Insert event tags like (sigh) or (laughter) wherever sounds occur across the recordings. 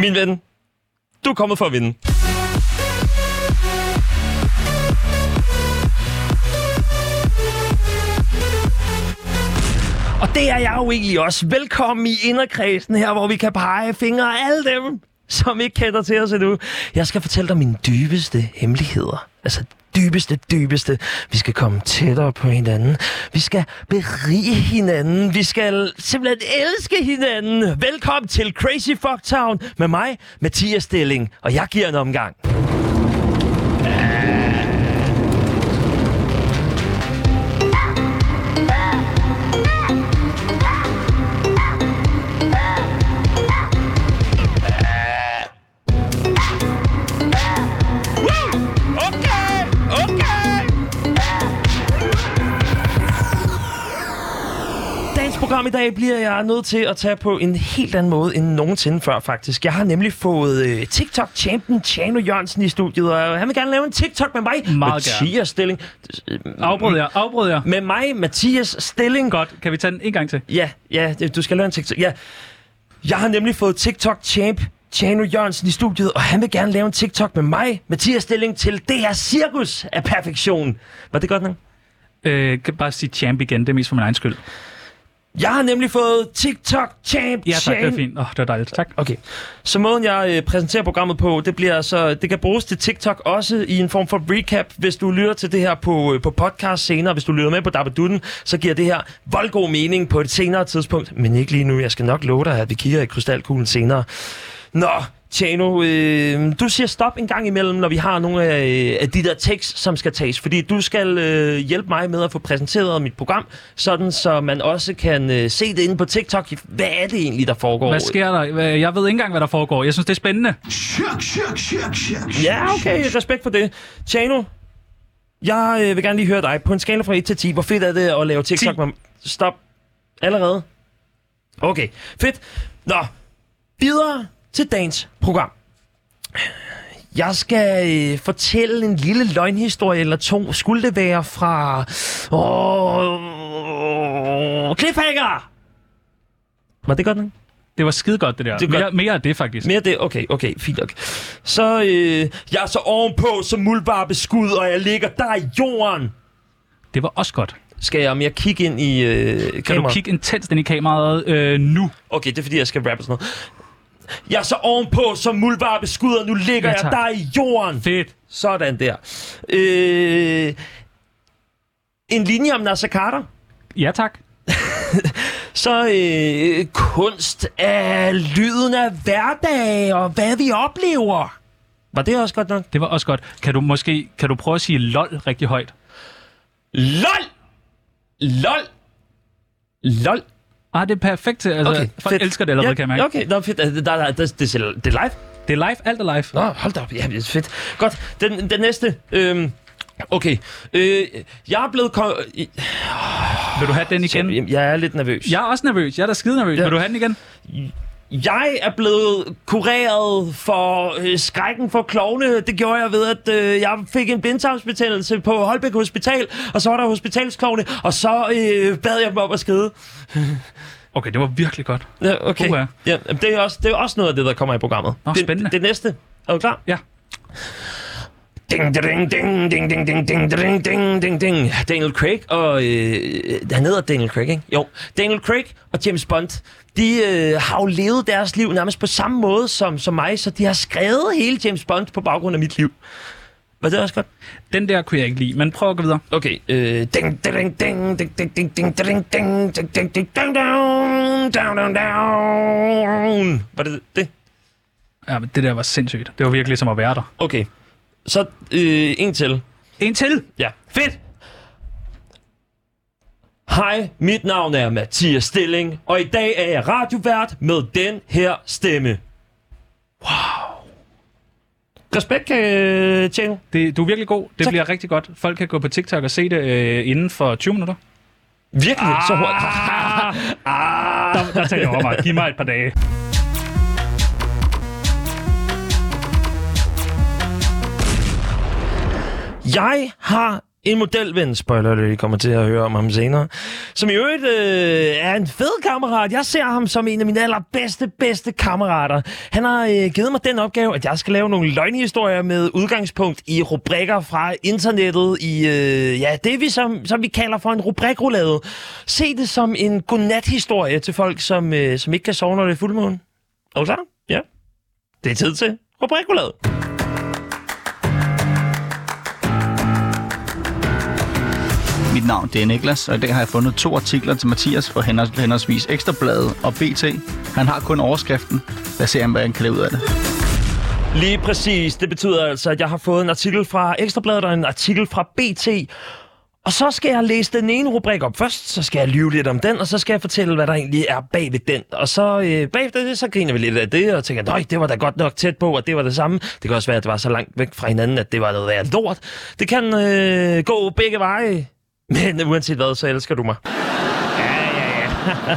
Min ven, du er kommet for at vinde. Og det er jeg jo egentlig også. Velkommen i inderkredsen her, hvor vi kan pege fingre af alle dem, som ikke kender til os endnu. Jeg skal fortælle dig mine dybeste hemmeligheder. Altså dybeste, dybeste. Vi skal komme tættere på hinanden. Vi skal berige hinanden. Vi skal simpelthen elske hinanden. Velkommen til Crazy Fuck Town med mig, Mathias Stilling. Og jeg giver en omgang. Program i dag bliver jeg nødt til at tage på en helt anden måde end nogensinde før, faktisk. Jeg har nemlig fået øh, TikTok-champion Chano Jørgensen i studiet, og han vil gerne lave en TikTok med mig. Meget gerne. Mathias Stilling. Afbryd jer, afbryd jer. Med mig, Mathias Stilling. Godt, kan vi tage den en gang til? Ja, ja, du skal lave en TikTok. Ja. Jeg har nemlig fået TikTok-champ Chano Jørgensen i studiet, og han vil gerne lave en TikTok med mig, Mathias Stilling, til det her cirkus af perfektion. Var det godt nok? Øh, kan bare sige champ igen, det er mest for min egen skyld. Jeg har nemlig fået TikTok Champ Ja tak, det er fint. Åh, oh, det er dejligt. Tak. Okay. Så måden, jeg øh, præsenterer programmet på, det bliver så, det kan bruges til TikTok også i en form for recap. Hvis du lytter til det her på, øh, på podcast senere, hvis du lytter med på Dabaduden, så giver det her voldgod mening på et senere tidspunkt. Men ikke lige nu. Jeg skal nok love dig, at vi kigger i krystalkuglen senere. Nå, Tjano, øh, du siger stop en gang imellem, når vi har nogle af, af de der tekst, som skal tages. Fordi du skal øh, hjælpe mig med at få præsenteret mit program, sådan så man også kan øh, se det inde på TikTok. Hvad er det egentlig, der foregår? Hvad sker der? Jeg ved ikke engang, hvad der foregår. Jeg synes, det er spændende. Ja, okay. Respekt for det. Tjano, jeg øh, vil gerne lige høre dig. På en skala fra 1 til 10, hvor fedt er det at lave TikTok 10. med... Stop. Allerede? Okay, fedt. Nå, videre til dagens program. Jeg skal øh, fortælle en lille løgnhistorie eller to. Skulle det være fra... Åh, Cliffhanger! Var det godt nok? Det var skide godt, det der. Det er mere, godt. mere af det, faktisk. Mere det? Okay, okay, fint nok. Så øh, jeg er så ovenpå som muldvarpeskud, og jeg ligger der i jorden. Det var også godt. Skal jeg mere kigge ind i øh, Kan kameraet? du kigge intenst ind i kameraet øh, nu? Okay, det er fordi, jeg skal rappe sådan noget. Jeg er så ovenpå som muldvarpeskud, og nu ligger Ja, jeg der i jorden. Fedt. Sådan der. Øh, en linje om Nasser Carter. Ja, tak. (laughs) Så øh, kunst er lyden af hverdag og hvad vi oplever. Var det også godt nok? Det var også godt. Kan du måske kan du prøve at sige lol rigtig højt? LOL! LOL! LOL! Ah, det er perfekt. Altså, Okay, folk fedt. elsker det allerede, kan jeg mærke. Okay, nå, fedt. Der, der, der, det, det, er- det er live? Det er live. Alt er live. Nå, hold da op. Ja, det er fedt. Godt. Den, den næste. Øhm, okay. Øh, jeg er blevet... Kom- Vil du have den igen? jeg, jeg er lidt nervøs. Jeg er også nervøs. Jeg er da skide nervøs. Ja. Vil du have den igen? Jeg er blevet kureret for øh, skrækken for klovne. Det gjorde jeg ved, at øh, jeg fik en blindtarmsbetændelse på Holbæk Hospital, og så var der hospitalsklovne, og så øh, bad jeg dem om at skride. (laughs) Okay, det var virkelig godt. Ja, okay. Uha. Ja, det, er også, det er også noget af det, der kommer i programmet. Nå, det, spændende. Det, det næste. Er du klar? Ja. Ding, ding, ding, ding, ding, ding, ding, ding, ding, ding, ding. Daniel Craig og... Øh, han hedder Daniel Craig, ikke? Jo. Daniel Craig og James Bond, de øh, har jo levet deres liv nærmest på samme måde som, som mig, så de har skrevet hele James Bond på baggrund af mit liv. Var det også godt? Den der kunne jeg ikke lide, men prøv at gå videre. Okay. Øh, ding, ding, ding, ding, ding, ding, ding, ding, ding, ding, ding, ding, ding, down, down, down, down. Var det det? Ja, men det der var sindssygt. Det var virkelig som at være der. Okay. Så øh, en til. En til! Ja. Fedt! Hej, mit navn er Mathias Stilling, og i dag er jeg radiovært med den her stemme. Wow. Respekt, øh, Tjeno. Det, du er virkelig god. Det Tak. bliver rigtig godt. Folk kan gå på TikTok og se det øh, inden for 20 minutter. Virkelig, ah. så hurtigt. Ah, (laughs) der, der tager jeg over mig. Giv mig et par dage. Jeg har en modelven, spoiler det, I kommer til at høre om ham senere, som i øvrigt øh, er en fed kammerat. Jeg ser ham som en af mine allerbedste, bedste kammerater. Han har øh, givet mig den opgave, at jeg skal lave nogle løgnhistorier med udgangspunkt i rubrikker fra internettet i, øh, ja, det vi som, som vi kalder for en rubrikrulade. Se det som en godnathistorie til folk, som, øh, som ikke kan sove, når det er fuldmåne. Og så, ja, det er tid til rubrikrulade. Mit navn det er Niklas, og i dag har jeg fundet to artikler til Mathias for henholdsvis Ekstrabladet og BT. Han har kun overskriften. Lad os se, hvad han kan lave ud af det. Lige præcis. Det betyder altså, at jeg har fået en artikel fra Ekstrabladet og en artikel fra BT. Og så skal jeg læse den ene rubrik op først, så skal jeg lyve lidt om den, og så skal jeg fortælle, hvad der egentlig er bag ved den. Og så øh, bagefter det, så griner vi lidt af det, og tænker, nej, det var da godt nok tæt på, og det var det samme. Det kan også være, at det var så langt væk fra hinanden, at det var noget værd lort. Det kan øh, gå begge veje. Men uanset hvad, så elsker du mig. Ja, ja, ja.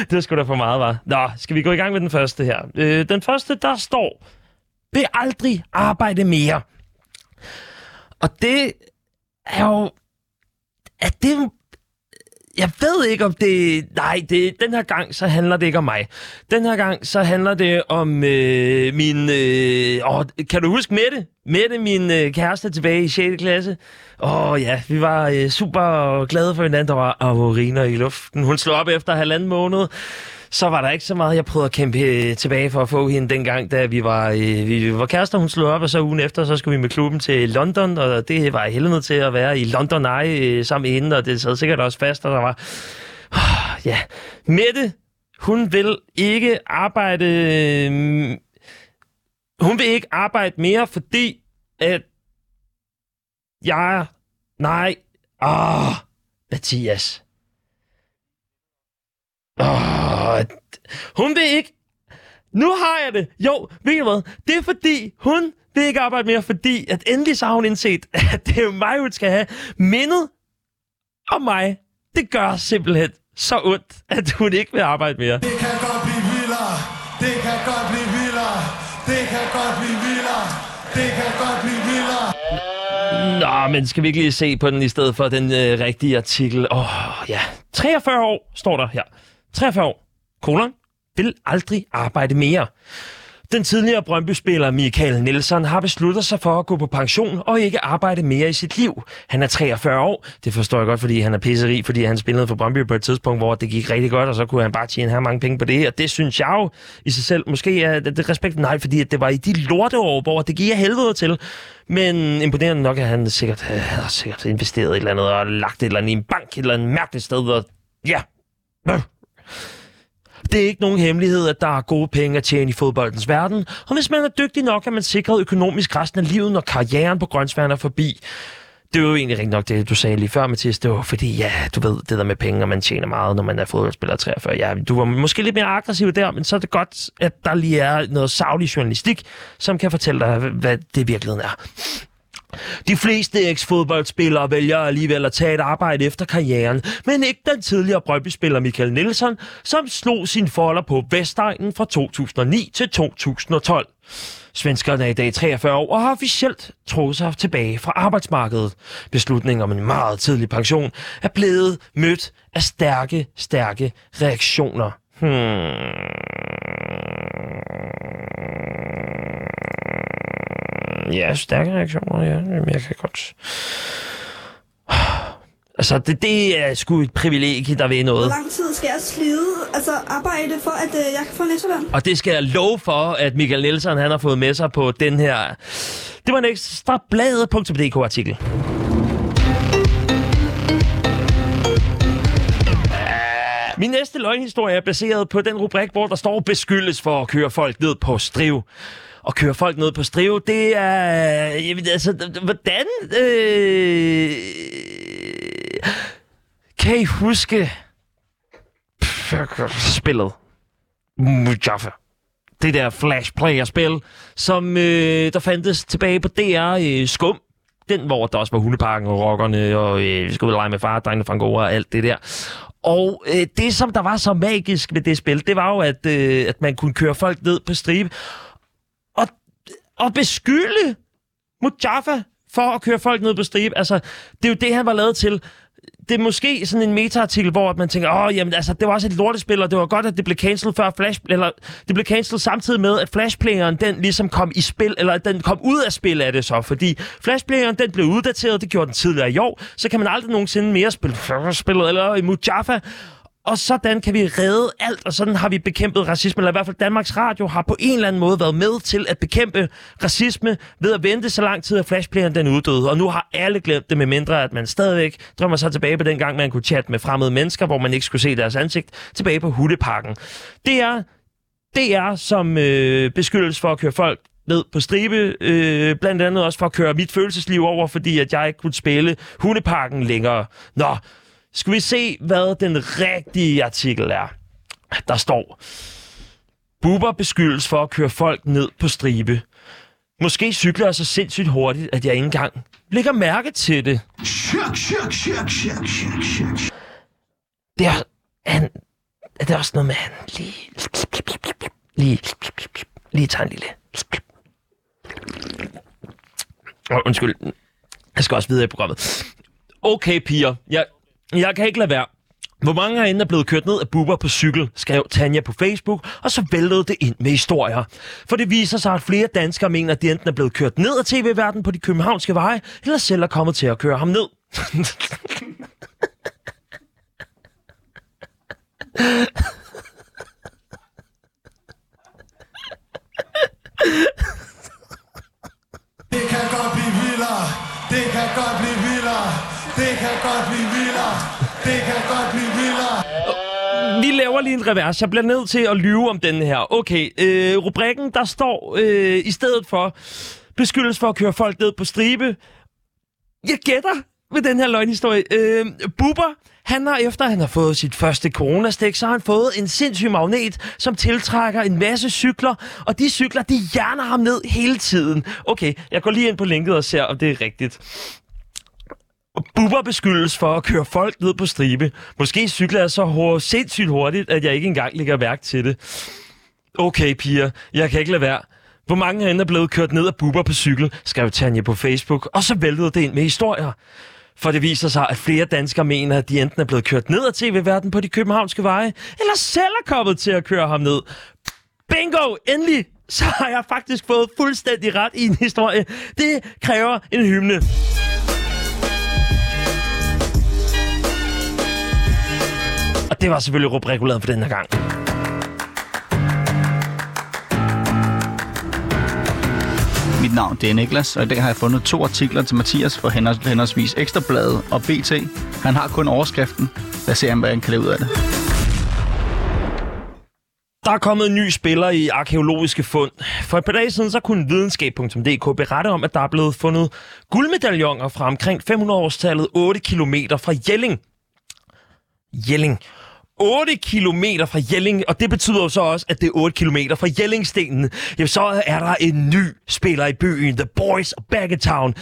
(laughs) det er sgu da for meget, var. Nå, skal vi gå i gang med den første her? Øh, den første, der står, vil aldrig arbejde mere. Og det er jo... Er det... Jeg ved ikke, om det... Nej, det, den her gang, så handler det ikke om mig. Den her gang, så handler det om øh, min... Øh, åh, kan du huske Mette? Mette, min øh, kæreste, tilbage i 6. klasse. Åh ja, vi var øh, super glade for hinanden. Der var avoriner i luften. Hun slog op efter halvanden måned så var der ikke så meget, jeg prøvede at kæmpe øh, tilbage for at få hende dengang, da vi var, øh, vi var kærester. Hun slog op, og så ugen efter, så skulle vi med klubben til London, og det var helvede til at være i London Eye øh, sammen med hende, og det sad sikkert også fast, og der var... Oh, (sighs) ja, Mette, hun vil ikke arbejde... Øh, hun vil ikke arbejde mere, fordi at jeg... Nej. Åh, Mathias. Åh, hun vil ikke... Nu har jeg det. Jo, ved du hvad? Det er fordi, hun vil ikke arbejde mere, fordi at endelig så har hun indset, (laughs) at det er mig, hun skal have. Mindet om mig, det gør simpelthen så ondt, at hun ikke vil arbejde mere. Det kan godt blive vildere. Det kan godt blive vildere. Det kan godt blive vildere. Det kan godt blive vildere. Nå, men skal vi ikke lige se på den i stedet for den øh, rigtige artikel? Åh, oh, ja. 43 år står der her. 43 år. Kolon. Vil aldrig arbejde mere. Den tidligere Brøndby-spiller Michael Nielsen har besluttet sig for at gå på pension og ikke arbejde mere i sit liv. Han er 43 år. Det forstår jeg godt, fordi han er pisseri, fordi han spillede for Brøndby på et tidspunkt, hvor det gik rigtig godt, og så kunne han bare tjene her mange penge på det. Og det synes jeg jo i sig selv, måske er det, det respekt nej, fordi det var i de lorteår, hvor det gik af helvede til. Men imponerende nok, at han sikkert, øh, havde sikkert investeret et eller andet og lagt et eller andet i en bank et eller andet mærkeligt sted. Og ja, det er ikke nogen hemmelighed, at der er gode penge at tjene i fodboldens verden, og hvis man er dygtig nok, er man sikret økonomisk resten af livet, når karrieren på grønsværen er forbi. Det var jo egentlig rigtig nok det, du sagde lige før, Mathias. Det var fordi, ja, du ved, det der med penge, og man tjener meget, når man er fodboldspiller 43. Ja, du var måske lidt mere aggressiv der, men så er det godt, at der lige er noget savlig journalistik, som kan fortælle dig, hvad det i virkeligheden er. De fleste eks-fodboldspillere vælger alligevel at tage et arbejde efter karrieren, men ikke den tidligere Brøndby-spiller Michael Nielsen, som slog sin folder på Vestegnen fra 2009 til 2012. Svenskerne er i dag 43 år og har officielt trukket sig tilbage fra arbejdsmarkedet. Beslutningen om en meget tidlig pension er blevet mødt af stærke, stærke reaktioner. Hmm. Ja, stærke reaktioner, ja. Jamen, jeg kan godt... Altså, det, det er sgu et privilegie, der ved noget. Hvor lang tid skal jeg slide, altså arbejde for, at øh, jeg kan få næsteløn? Og det skal jeg love for, at Michael Nielsen han har fået med sig på den her... Det var en ekstra bladet.dk-artikel. Min næste løgnhistorie er baseret på den rubrik, hvor der står beskyldes for at køre folk ned på striv. Og køre folk ned på strive, det er... Jamen, altså, hvordan... Øh, kan I huske... Spillet. Mujaffa. Det der Flash Player-spil, som øh, der fandtes tilbage på DR øh, Skum. Den, hvor der også var hundeparken og rockerne, og øh, vi skulle ud og lege med far, drengene fra Angora og alt det der. Og øh, det, som der var så magisk ved det spil, det var jo, at, øh, at man kunne køre folk ned på stribe og, beskylde Mujaffa for at køre folk ned på stribe. Altså, det er jo det, han var lavet til. Det er måske sådan en meta-artikel, hvor man tænker, åh, jamen altså, det var også et lortespil, og det var godt, at det blev cancelled før Flash, eller det blev cancelled samtidig med, at Flashplayeren, den ligesom kom i spil, eller den kom ud af spil af det så, fordi Flashplayeren, den blev uddateret, det gjorde den tidligere i år, så kan man aldrig nogensinde mere spille spillet, eller i Mujaffa, og sådan kan vi redde alt, og sådan har vi bekæmpet racisme, eller i hvert fald Danmarks Radio har på en eller anden måde været med til at bekæmpe racisme ved at vente så lang tid, at Flashplayeren den uddøde. Og nu har alle glemt det, med mindre at man stadigvæk drømmer sig tilbage på den gang, man kunne chatte med fremmede mennesker, hvor man ikke skulle se deres ansigt, tilbage på Hudeparken. Det er, det er som øh, beskyldes for at køre folk ned på stribe, øh, blandt andet også for at køre mit følelsesliv over, fordi at jeg ikke kunne spille Hundeparken længere. Nå, skal vi se, hvad den rigtige artikel er. Der står, Buber beskyldes for at køre folk ned på stribe. Måske cykler jeg så sindssygt hurtigt, at jeg ikke engang lægger mærke til det. Shuck, shuck, shuck, shuck, shuck, shuck. Det er, han, er det også noget med, han lige, lige, lige tager en lille... Oh, undskyld. Jeg skal også videre i programmet. Okay, piger. Jeg, jeg kan ikke lade være. Hvor mange herinde er blevet kørt ned af buber på cykel, skrev Tanja på Facebook, og så væltede det ind med historier. For det viser sig, at flere danskere mener, at de enten er blevet kørt ned af tv-verden på de københavnske veje, eller selv er kommet til at køre ham ned. Det kan godt blive vildere. Det kan godt blive vildere. Det kan godt blive vildere. Det kan godt blive vildere. Vi laver lige en revers. Jeg bliver nødt til at lyve om den her. Okay, øh, rubrikken, der står øh, i stedet for beskyldes for at køre folk ned på stribe. Jeg gætter med den her løgnhistorie. Øh, Bubber, han har efter han har fået sit første coronastik, så har han fået en sindssyg magnet, som tiltrækker en masse cykler, og de cykler, de hjerner ham ned hele tiden. Okay, jeg går lige ind på linket og ser, om det er rigtigt. Bubber beskyldes for at køre folk ned på stribe. Måske cykler jeg så hurtigt, sindssygt hurtigt, at jeg ikke engang lægger værk til det. Okay, piger, jeg kan ikke lade være. Hvor mange herinde er blevet kørt ned af buber på cykel, skrev Tanja på Facebook, og så væltede det ind med historier. For det viser sig, at flere danskere mener, at de enten er blevet kørt ned af tv-verden på de københavnske veje, eller selv er kommet til at køre ham ned. Bingo! Endelig! Så har jeg faktisk fået fuldstændig ret i en historie. Det kræver en hymne. Og det var selvfølgelig rubrikuladen for den her gang. Mit navn det er Niklas, og i dag har jeg fundet to artikler til Mathias for henholds- henholdsvis Ekstrabladet og BT. Han har kun overskriften. Lad os se, hvad han kan lave ud af det. Der er kommet en ny spiller i arkeologiske fund. For et par dage siden så kunne videnskab.dk berette om, at der er blevet fundet guldmedaljoner fra omkring 500-årstallet 8 km fra Jelling. Jelling. 8 km fra Jelling, og det betyder jo så også, at det er 8 km fra Jellingstenen. Jamen, så er der en ny spiller i byen, The Boys of Baggetown.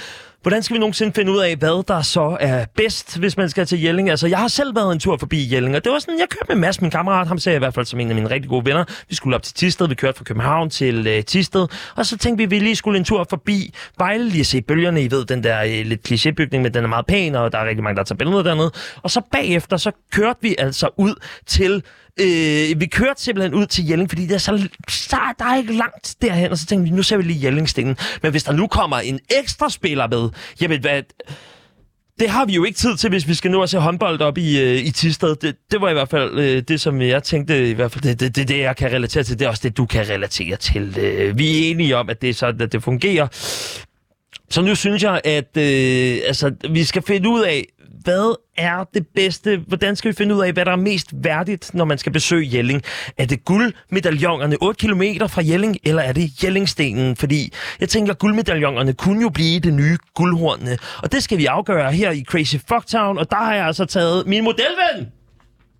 Hvordan skal vi nogensinde finde ud af, hvad der så er bedst, hvis man skal til Jelling? Altså, jeg har selv været en tur forbi Jelling, og det var sådan, jeg kørte med Mads, min kammerat, ham ser jeg i hvert fald som en af mine rigtig gode venner. Vi skulle op til Tisted, vi kørte fra København til øh, Tisted, og så tænkte vi, at vi lige skulle en tur forbi Vejle, lige at se bølgerne, I ved, den der øh, lidt klichébygning, men den er meget pæn, og der er rigtig mange, der tager billeder dernede. Og så bagefter, så kørte vi altså ud til Øh, vi kørte simpelthen ud til Jelling, fordi der er, så, så, der er ikke langt derhen, og så tænkte vi, nu ser vi lige Jellingstenen. Men hvis der nu kommer en ekstra spiller med, jamen hvad, det har vi jo ikke tid til, hvis vi skal nå at se håndbold op i, øh, i Tisted. Det, det var i hvert fald øh, det, som jeg tænkte, i hvert fald det, det, det, det, jeg kan relatere til. Det er også det, du kan relatere til. Øh, vi er enige om, at det er sådan, at det fungerer. Så nu synes jeg, at øh, altså, vi skal finde ud af, hvad er det bedste? Hvordan skal vi finde ud af, hvad der er mest værdigt, når man skal besøge Jelling? Er det guldmedaljonerne 8 km fra Jelling, eller er det Jellingstenen? Fordi jeg tænker, guldmedaljonerne kunne jo blive det nye guldhornene. Og det skal vi afgøre her i Crazy Fucktown, og der har jeg altså taget min modelven,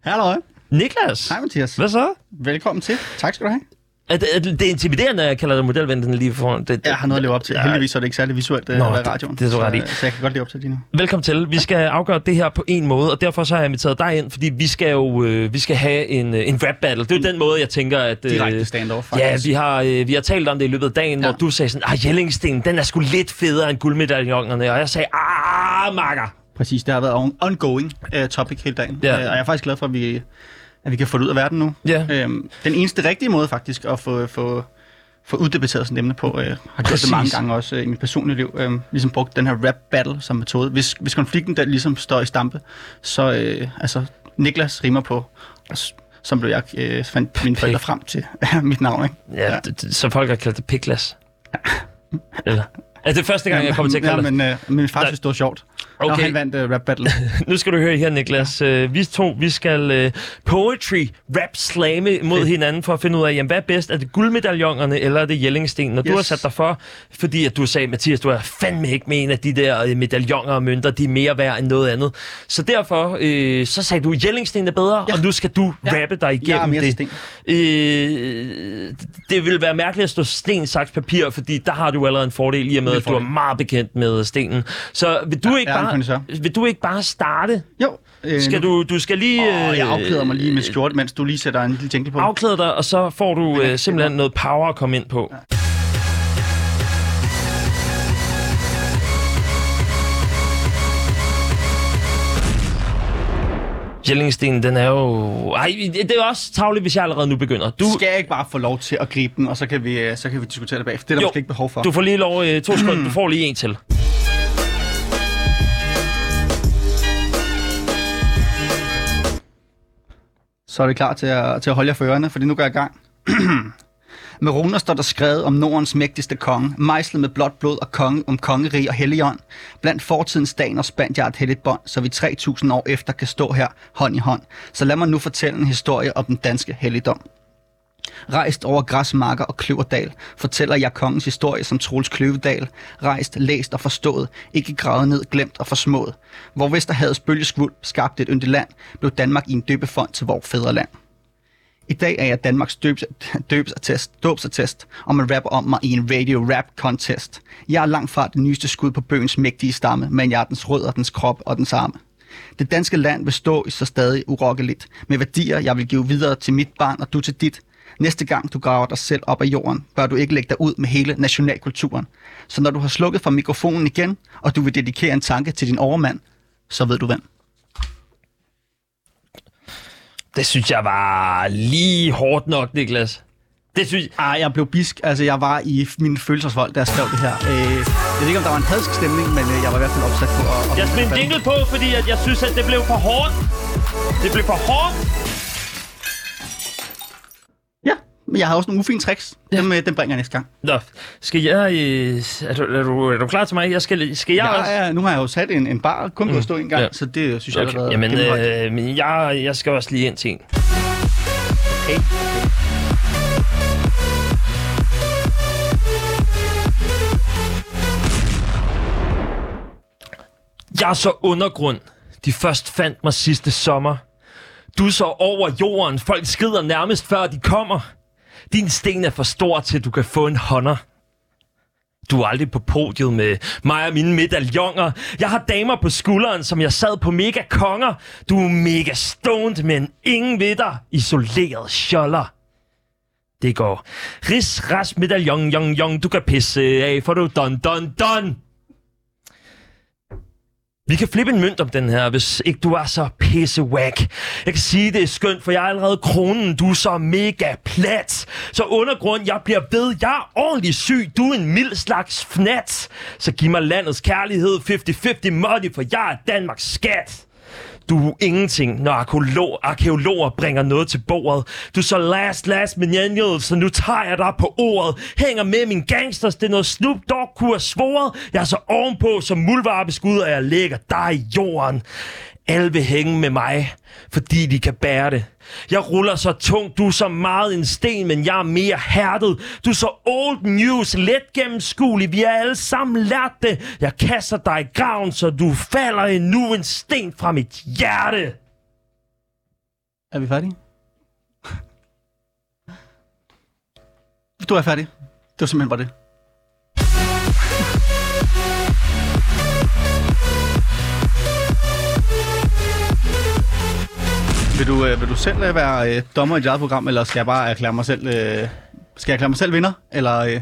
Hallo. Niklas. Hej Mathias. Hvad så? Velkommen til. Tak skal du have. Er det, er det, det er intimiderende, at jeg kalder dig modelven, den lige foran. Det, Jeg har noget at leve op til. Heldigvis er det ikke særlig visuelt øh, Nå, at være i det- radioen. det er du ret i. så, så jeg kan godt leve op til det nu. Velkommen til. Vi skal afgøre det her på en måde, og derfor så har jeg inviteret dig ind, fordi vi skal jo øh, vi skal have en, øh, en rap battle. Det er jo den måde, jeg tænker, at... Øh, Direkte stand-off, Ja, faktisk. vi har, øh, vi har talt om det i løbet af dagen, ja. Ja. hvor du sagde sådan, ah, Jellingsten, den er sgu lidt federe end guldmedaljongerne, og jeg sagde, ah, makker. Præcis, det har været on- ongoing uh, topic hele dagen. Ja. Ja. Uh, og jeg er faktisk glad for, at vi, at vi kan få det ud af verden nu. Ja. Øhm, den eneste rigtige måde faktisk at få, få, få uddebatteret sådan et emne på, uh, har gjort det mange gange også uh, i mit personlige liv. Uh, ligesom brugt den her rap battle som metode. Hvis, hvis konflikten der ligesom står i stampe, så uh, altså Niklas rimer på, og s- så blev jeg, uh, fandt mine forældre frem til (laughs) mit navn. Ikke? Ja, ja. Det, så folk har kaldt det pikglas. (laughs) Eller? Er det første gang, jeg kommer til at kalde ja, men uh, min far synes, det var sjovt. Okay. Okay. han vandt uh, rap battle. (laughs) Nu skal du høre her, Niklas. Ja. Vi to, vi skal uh, poetry rap slamme mod Fedt. hinanden for at finde ud af, jamen, hvad er bedst? Er det guldmedaljongerne, eller er det Jellingsten? Og yes. du har sat dig for, fordi at du sagde, Mathias, du er fandme ikke med en af de der medaljoner og mønter, de er mere værd end noget andet. Så derfor, øh, så sagde du, Jellingsten er bedre, ja. og nu skal du ja. rappe dig igennem til det. Øh, det vil være mærkeligt at stå sten, saks, papir, fordi der har du allerede en fordel i og med, at du er meget bekendt med stenen. Så vil du, ikke, jeg er en bare, kondisør. vil du ikke bare starte? Jo. Øh, Skal du, du skal lige... Åh, jeg øh, afklæder mig lige med skjorte, mens du lige sætter en lille jingle på. Afklæde dig, og så får du øh, simpelthen noget power at komme ind på. Jellingsten, den er jo... Ej, det er også tavligt, hvis jeg allerede nu begynder. Du, skal jeg ikke bare få lov til at gribe den, og så kan vi, øh, så kan vi diskutere det bagefter. Det er der Jo. måske ikke behov for. du får lige lov øh, to sekunder. Du får lige en til. Så er det klar til at, til at holde jer for ørerne, fordi nu går jeg i gang. (clears throat) Med runer står der skrevet om Nordens mægtigste konge, mejslet med blåt blod og konge om kongerige og helligånd. Blandt fortidens daner spandt jeg et helligt bånd, så vi 3000 år efter kan stå her hånd i hånd. Så lad mig nu fortælle en historie om den danske helligdom. Rejst over græsmarker og kløverdal, fortæller jeg kongens historie som Troels Kløvedal. Rejst, læst og forstået, ikke gravet ned, glemt og forsmået. Hvor Vesterhavets bølgeskvuld skabte et yndigt land, blev Danmark i en døbefond til vores fædreland. I dag er jeg Danmarks døbs, (laughs) døbsattest, dåbsattest, og man rapper om mig i en radio rap contest. Jeg er langt fra det nyeste skud på bøgens mægtige stamme, men jeg er dens rødder, dens krop og dens arme. Det danske land vil stå i så stadig urokkeligt, med værdier, jeg vil give videre til mit barn og du til dit. Næste gang du graver dig selv op af jorden, bør du ikke lægge dig ud med hele nationalkulturen. Så når du har slukket for mikrofonen igen, og du vil dedikere en tanke til din overmand, så ved du hvem. Det synes jeg var lige hårdt nok, Niklas. Det synes Ah, jeg blev bisk. Altså, jeg var i min følelsesvold, da jeg skrev det her. Øh, jeg ved ikke, om der var en hadsk stemning, men øh, jeg var i hvert fald opsat på at... at Jeg smed en jingle på, fordi at jeg synes, at det blev for hårdt. Det blev for hårdt. Ja, men jeg har også nogle ufine tricks. Dem, øh, dem bringer jeg næste gang. Nå, skal jeg... Øh, er, du, er, du, er du klar til mig? Jeg skal, skal jeg også? Ja, ja, nu har jeg jo sat en, en bar, kun på at stå en gang, Ja. ja. så det synes jeg Okay, allerede jamen, er øh, men jeg, jeg skal også lige ind til en. Okay. Jeg så undergrund. De først fandt mig sidste sommer. Du så over jorden. Folk skrider nærmest før de kommer. Din sten er for stor til, du kan få en hånder. Du er aldrig på podiet med mig og mine medaljoner. Jeg har damer på skulderen, som jeg sad på mega konger. Du er mega stoned, men ingen ved dig. Isoleret sjoller. Det går. Ris, ras, medaljon, jong, jong. Du kan pisse af, for du don, don, don. Vi kan flippe en mønt om den her, hvis ikke du er så pisse whack. Jeg kan sige, det er skønt, for jeg er allerede kronen. Du er så mega plat. Så undergrund, jeg bliver ved. Jeg er ordentlig syg. Du er en mild slags fnat. Så giv mig landets kærlighed 50-50 money, for jeg er Danmarks skat. Du er ingenting, når arkeolog, arkeologer bringer noget til bordet. Du er så last, last millennial, så nu tager jeg dig på ordet. Hænger med min gangsters, det er noget Snoop Dogg kunne have svoret. Jeg er så ovenpå som muldvarpeskud, og jeg lægger dig i jorden. Alle vil hænge med mig, fordi de kan bære det. Jeg ruller så tungt, du er så meget en sten, men jeg er mere hærdet. Du er så old news, let gennemskuelig, vi har alle sammen lært det. Jeg kaster dig i graven, så du falder endnu en sten fra mit hjerte. Er vi færdige? Du er færdig. Det var simpelthen bare det. Vil du, øh, vil du selv øh, være øh, dommer i dit eget program, eller skal jeg bare erklære mig selv, øh, skal jeg erklære mig selv vinder? Eller øh,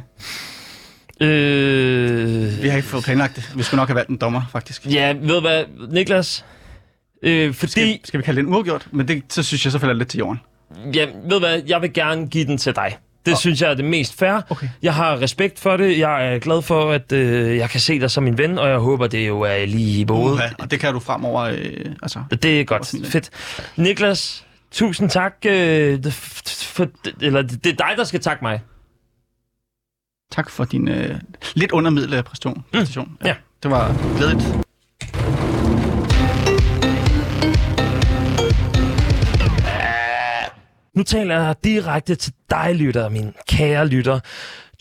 Øh, vi har ikke fået planlagt det. Vi skulle nok have valgt en dommer, faktisk. ja, ved du hvad, Niklas? Øh, fordi... Skal, skal vi kalde det en uafgjort? Men det, så synes jeg, så falder det lidt til jorden. Ja, ved du hvad, jeg vil gerne give den til dig. Det oh. synes jeg er det mest fair. Okay. Jeg har respekt for det. Jeg er glad for, at øh, jeg kan se dig som min ven, og jeg håber, det jo er lige i både. Uha, og det kan du fremover... Øh, altså, Det er godt. Fedt. Niklas, tusind tak. Øh, for, eller det er dig, der skal takke mig. tak for din øh, lidt undermiddel præstation. Mm. Ja. Det var glædeligt. Nu taler jeg direkte til dig, lytter, min kære lytter.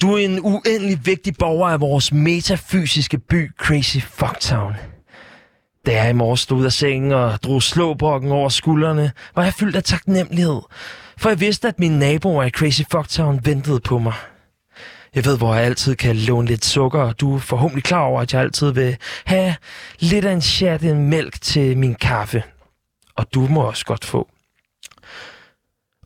Du er en uendelig vigtig borger af vores metafysiske by, Crazy Fucktown. Da jeg i morges stod ud af sengen og drog slåbrokken over skuldrene, var jeg fyldt af taknemmelighed. For jeg vidste, at mine naboer i Crazy Fucktown ventede på mig. Jeg ved, hvor jeg altid kan låne lidt sukker, og du er forhåbentlig klar over, at jeg altid vil have lidt af en chat en mælk til min kaffe. Og du må også godt få.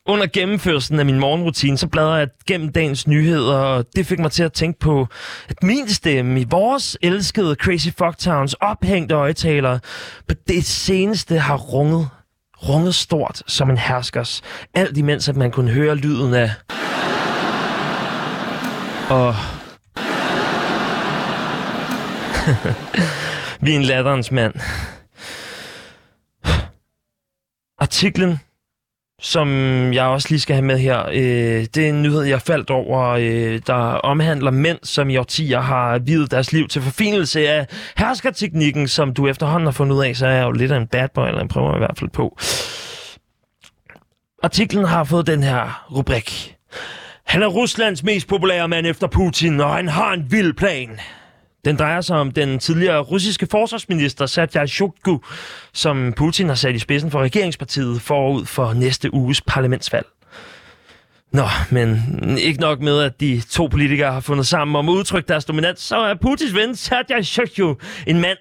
Under gennemførelsen af min morgenrutine, så bladrede jeg gennem dagens nyheder, og det fik mig til at tænke på, at min stemme i vores elskede Crazy Fucktowns ophængte øjetaler på det seneste har runget, runget stort som en herskers. Alt imens, at man kunne høre lyden af... Og... Vi er en latterens mand. Artiklen som jeg også lige skal have med her. Øh, det er en nyhed, jeg faldt over, øh, der omhandler mænd, som i årtier har videt deres liv til forfinelse af herskerteknikken, som du efterhånden har fundet ud af, så er jeg jo lidt af en bad boy, eller en prøver i hvert fald på. Artiklen har fået den her rubrik. Han er Ruslands mest populære mand efter Putin, og han har en vild plan. Den drejer sig om den tidligere russiske forsvarsminister Sergej Shoigu, som Putin har sat i spidsen for regeringspartiet forud for næste uges parlamentsvalg. Nå, men ikke nok med, at de to politikere har fundet sammen om at udtrykke deres dominans, så er Putins ven Sergej Shoigu en mand,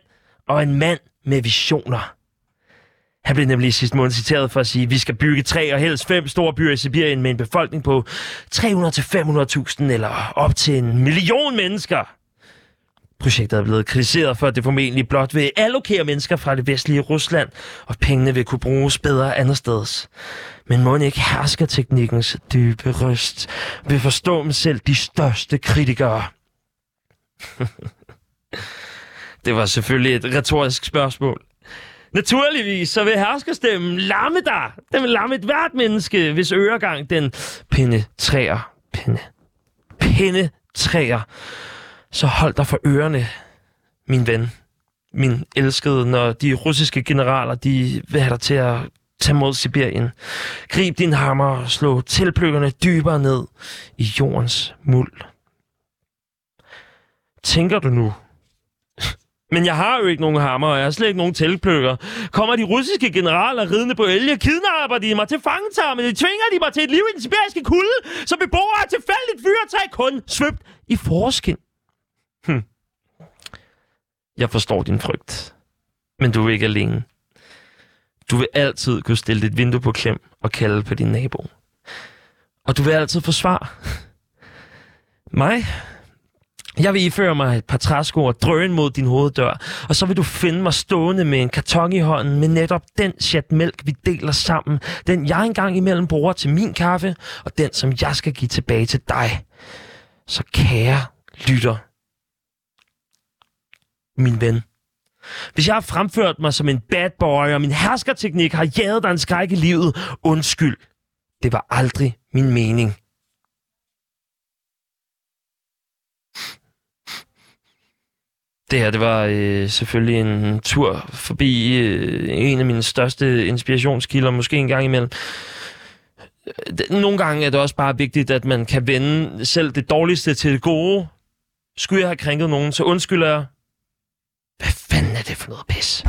og en mand med visioner. Han blev nemlig sidste måned citeret for at sige, at vi skal bygge tre og helst fem store byer i Sibirien med en befolkning på 300-500.000 eller op til en million mennesker. Projektet er blevet kritiseret for, at det formentlig blot vil allokere mennesker fra det vestlige Rusland, og pengene vil kunne bruges bedre andre steds. Men må ikke herskerteknikkens dybe røst vil forstå dem selv de største kritikere? (laughs) det var selvfølgelig et retorisk spørgsmål. Naturligvis så vil herskerstemmen lamme dig. Den vil lamme et hvert menneske, hvis øregang den penetrerer. Pene. Penetrerer så hold dig for ørerne, min ven, min elskede, når de russiske generaler, de vil have dig til at tage mod Sibirien. Grib din hammer og slå tilpløkkerne dybere ned i jordens muld. Tænker du nu? (laughs) Men jeg har jo ikke nogen hammer, og jeg har slet ikke nogen tilpløkker. Kommer de russiske generaler ridende på elge, kidnapper de mig til fangetarmen, de tvinger de mig til et liv i den sibiriske kulde, så beboere af tilfældigt fyrtag kun svøbt i forskin. Hm. Jeg forstår din frygt. Men du er ikke alene. Du vil altid kunne stille dit vindue på klem og kalde på din nabo. Og du vil altid få svar. Mig? Jeg vil iføre mig et par træsko og drøne mod din hoveddør, og så vil du finde mig stående med en karton i hånden med netop den chat mælk, vi deler sammen. Den jeg engang imellem bruger til min kaffe, og den som jeg skal give tilbage til dig. Så kære lytter, min ven. Hvis jeg har fremført mig som en bad boy, og min herskerteknik har jaget dig en skræk i livet, undskyld. Det var aldrig min mening. Det her, det var øh, selvfølgelig en tur forbi øh, en af mine største inspirationskilder, måske en gang imellem. Øh, nogle gange er det også bare vigtigt, at man kan vende selv det dårligste til det gode. Skulle jeg have krænket nogen, så undskylder jeg. Hvad fanden er det for noget pis?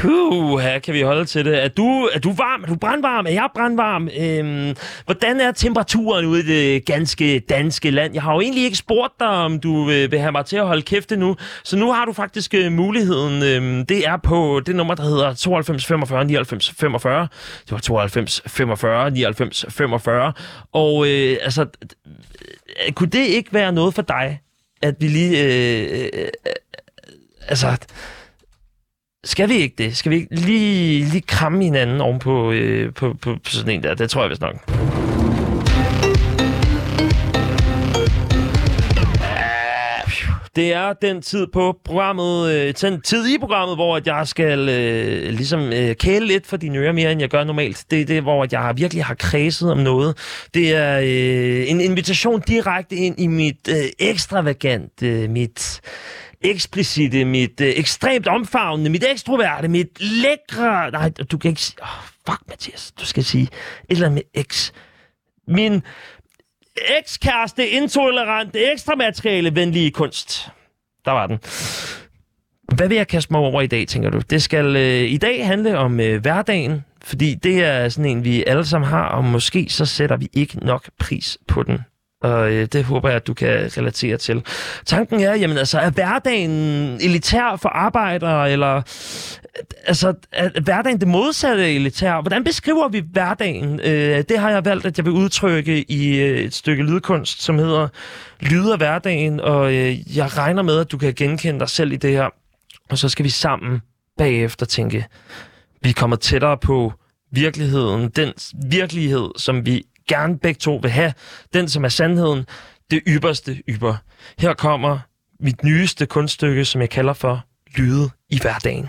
Puh, her kan vi holde til det. Er du, er du varm? Er du brandvarm? Er jeg brandvarm? Øhm, hvordan er temperaturen ude i det ganske danske land? Jeg har jo egentlig ikke spurgt dig, om du vil, have mig til at holde kæft nu. Så nu har du faktisk øh, muligheden. Øhm, det er på det nummer, der hedder 92 45 99 45. Det var 92 45 99 45. Og øh, altså, øh, kunne det ikke være noget for dig, at vi lige... Øh, øh, øh, altså skal vi ikke det? Skal vi ikke lige, lige kramme hinanden oven på, øh, på, på, på sådan en der? Det tror jeg vist nok. Det er den tid på programmet, øh, den tid i programmet, hvor at jeg skal øh, ligesom øh, kæle lidt for dine ører mere, end jeg gør normalt. Det er det, hvor at jeg virkelig har kredset om noget. Det er øh, en invitation direkte ind i mit øh, ekstravagant, øh, mit eksplicite, mit øh, ekstremt omfavnende, mit ekstroverte, mit lækre... Nej, du kan ikke sige... Oh, fuck, Mathias. Du skal sige et eller andet med X. Min ekskæreste, intolerante, ekstra materiale, venlige kunst. Der var den. Hvad vil jeg kaste mig over i dag, tænker du? Det skal øh, i dag handle om øh, hverdagen, fordi det er sådan en, vi alle sammen har, og måske så sætter vi ikke nok pris på den og øh, det håber jeg, at du kan relatere til. Tanken er, jamen altså, er hverdagen elitær for arbejdere, eller øh, altså, er hverdagen det modsatte af elitær? Hvordan beskriver vi hverdagen? Øh, det har jeg valgt, at jeg vil udtrykke i øh, et stykke lydkunst, som hedder Lyd af hverdagen, og øh, jeg regner med, at du kan genkende dig selv i det her. Og så skal vi sammen bagefter tænke, vi kommer tættere på virkeligheden, den virkelighed, som vi gerne begge to vil have. Den, som er sandheden, det ypperste ypper. Her kommer mit nyeste kunststykke, som jeg kalder for Lyde i hverdagen.